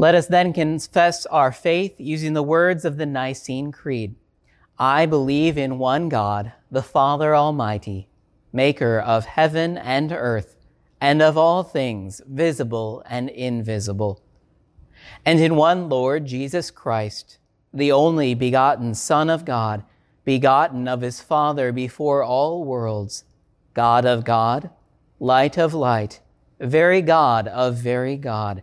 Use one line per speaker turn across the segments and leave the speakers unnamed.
Let us then confess our faith using the words of the Nicene Creed. I believe in one God, the Father Almighty, maker of heaven and earth, and of all things visible and invisible. And in one Lord Jesus Christ, the only begotten Son of God, begotten of his Father before all worlds, God of God, light of light, very God of very God,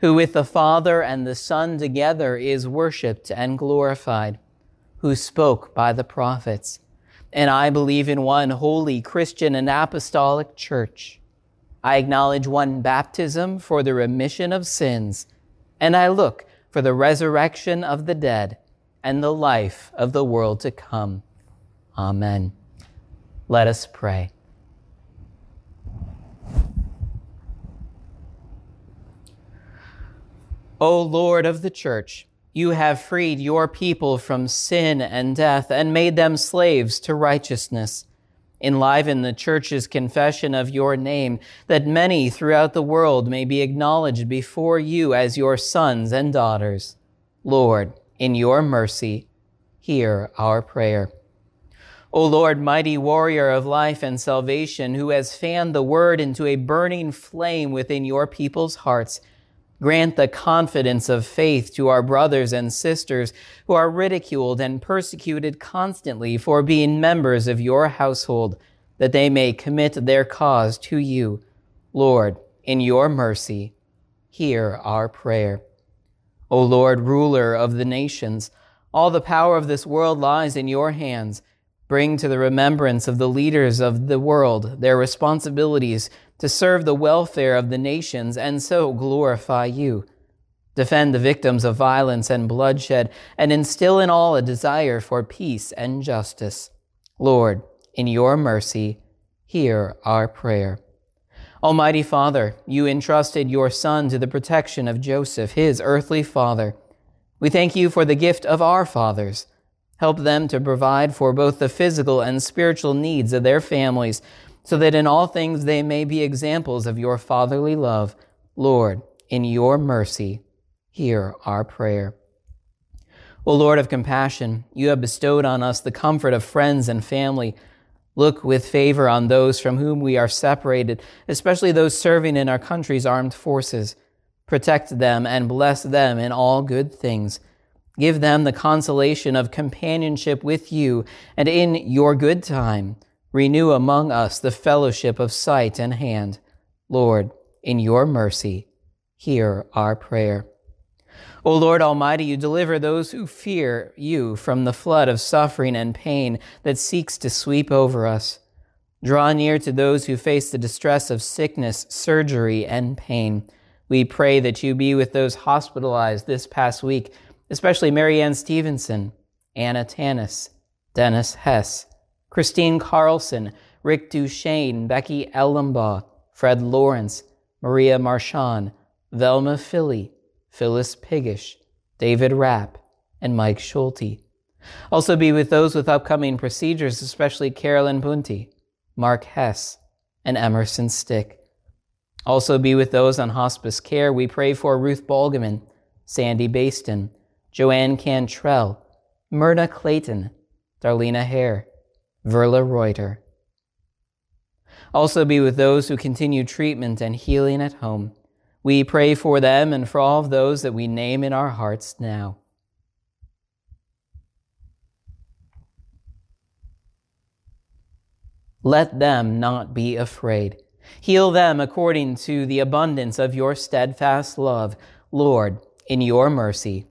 who with the Father and the Son together is worshiped and glorified, who spoke by the prophets and I believe in one holy Christian and apostolic church. I acknowledge one baptism for the remission of sins, and I look for the resurrection of the dead and the life of the world to come. Amen. Let us pray. O Lord of the Church, you have freed your people from sin and death and made them slaves to righteousness. Enliven the church's confession of your name, that many throughout the world may be acknowledged before you as your sons and daughters. Lord, in your mercy, hear our prayer. O Lord, mighty warrior of life and salvation, who has fanned the word into a burning flame within your people's hearts, Grant the confidence of faith to our brothers and sisters who are ridiculed and persecuted constantly for being members of your household, that they may commit their cause to you. Lord, in your mercy, hear our prayer. O Lord, ruler of the nations, all the power of this world lies in your hands. Bring to the remembrance of the leaders of the world their responsibilities to serve the welfare of the nations and so glorify you. Defend the victims of violence and bloodshed and instill in all a desire for peace and justice. Lord, in your mercy, hear our prayer. Almighty Father, you entrusted your Son to the protection of Joseph, his earthly father. We thank you for the gift of our fathers. Help them to provide for both the physical and spiritual needs of their families so that in all things they may be examples of your fatherly love. Lord, in your mercy, hear our prayer. O Lord of compassion, you have bestowed on us the comfort of friends and family. Look with favor on those from whom we are separated, especially those serving in our country's armed forces. Protect them and bless them in all good things. Give them the consolation of companionship with you and in your good time Renew among us the fellowship of sight and hand. Lord, in your mercy, hear our prayer. O Lord Almighty, you deliver those who fear you from the flood of suffering and pain that seeks to sweep over us. Draw near to those who face the distress of sickness, surgery, and pain. We pray that you be with those hospitalized this past week, especially Marianne Stevenson, Anna Tanis, Dennis Hess, Christine Carlson, Rick Duchesne, Becky Ellenbaugh, Fred Lawrence, Maria Marchand, Velma Philly, Phyllis Piggish, David Rapp, and Mike Schulte. Also be with those with upcoming procedures, especially Carolyn Bunty, Mark Hess, and Emerson Stick. Also be with those on hospice care. We pray for Ruth Balgaman, Sandy Baston, Joanne Cantrell, Myrna Clayton, Darlena Hare, Verla Reuter. Also be with those who continue treatment and healing at home. We pray for them and for all of those that we name in our hearts now. Let them not be afraid. Heal them according to the abundance of your steadfast love. Lord, in your mercy,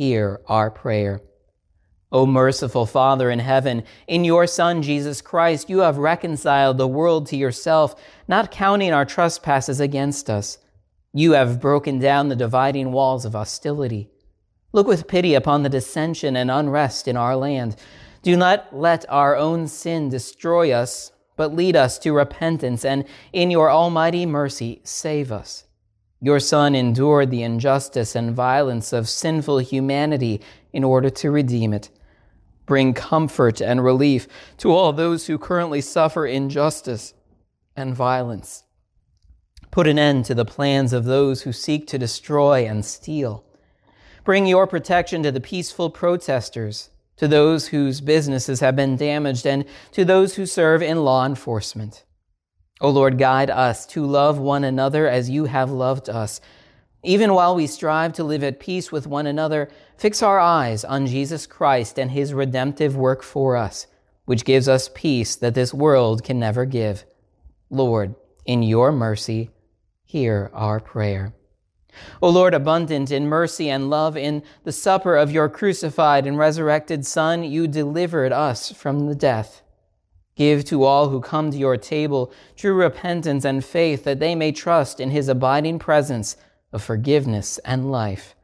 hear our prayer. O merciful Father in heaven, in your Son Jesus Christ, you have reconciled the world to yourself, not counting our trespasses against us. You have broken down the dividing walls of hostility. Look with pity upon the dissension and unrest in our land. Do not let our own sin destroy us, but lead us to repentance, and in your almighty mercy, save us. Your Son endured the injustice and violence of sinful humanity in order to redeem it bring comfort and relief to all those who currently suffer injustice and violence. Put an end to the plans of those who seek to destroy and steal. Bring your protection to the peaceful protesters, to those whose businesses have been damaged, and to those who serve in law enforcement. O Lord, guide us to love one another as you have loved us even while we strive to live at peace with one another, fix our eyes on Jesus Christ and his redemptive work for us, which gives us peace that this world can never give. Lord, in your mercy, hear our prayer. O Lord, abundant in mercy and love, in the supper of your crucified and resurrected Son, you delivered us from the death. Give to all who come to your table true repentance and faith that they may trust in his abiding presence of forgiveness and life.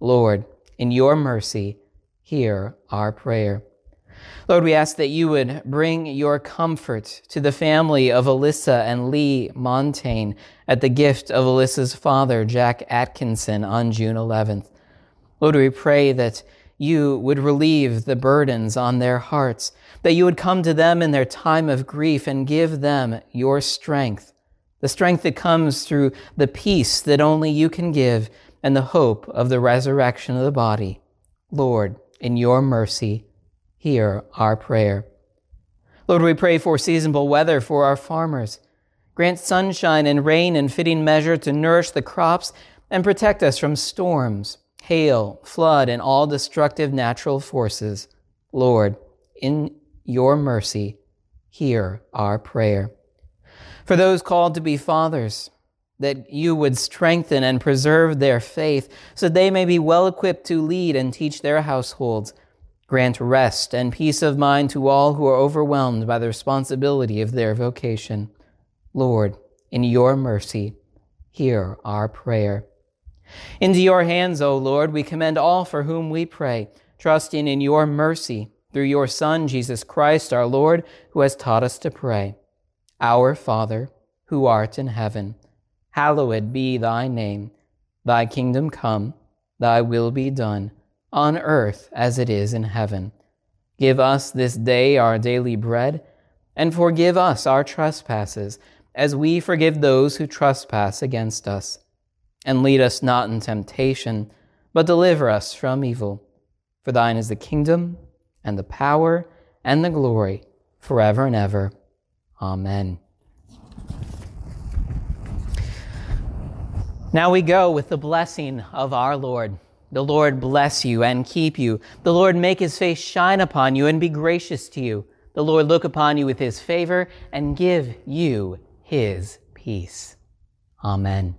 Lord, in your mercy, hear our prayer. Lord, we ask that you would bring your comfort to the family of Alyssa and Lee Montaigne at the gift of Alyssa's father, Jack Atkinson, on June 11th. Lord, we pray that you would relieve the burdens on their hearts, that you would come to them in their time of grief and give them your strength the strength that comes through the peace that only you can give, and the hope of the resurrection of the body. Lord, in your mercy, hear our prayer. Lord, we pray for seasonable weather for our farmers. Grant sunshine and rain in fitting measure to nourish the crops and protect us from storms, hail, flood, and all destructive natural forces. Lord, in your mercy, hear our prayer for those called to be fathers, that you would strengthen and preserve their faith so they may be well equipped to lead and teach their households. Grant rest and peace of mind to all who are overwhelmed by the responsibility of their vocation. Lord, in your mercy, hear our prayer. Into your hands, O Lord, we commend all for whom we pray, trusting in your mercy through your Son, Jesus Christ, our Lord, who has taught us to pray. Our Father, who art in heaven, hallowed be thy name. Thy kingdom come, thy will be done, on earth as it is in heaven. Give us this day our daily bread, and forgive us our trespasses, as we forgive those who trespass against us. And lead us not in temptation, but deliver us from evil. For thine is the kingdom, and the power, and the glory, forever and ever. Amen. Now we go with the blessing of our Lord. The Lord bless you and keep you. The Lord make his face shine upon you and be gracious to you. The Lord look upon you with his favor and give you his peace. Amen.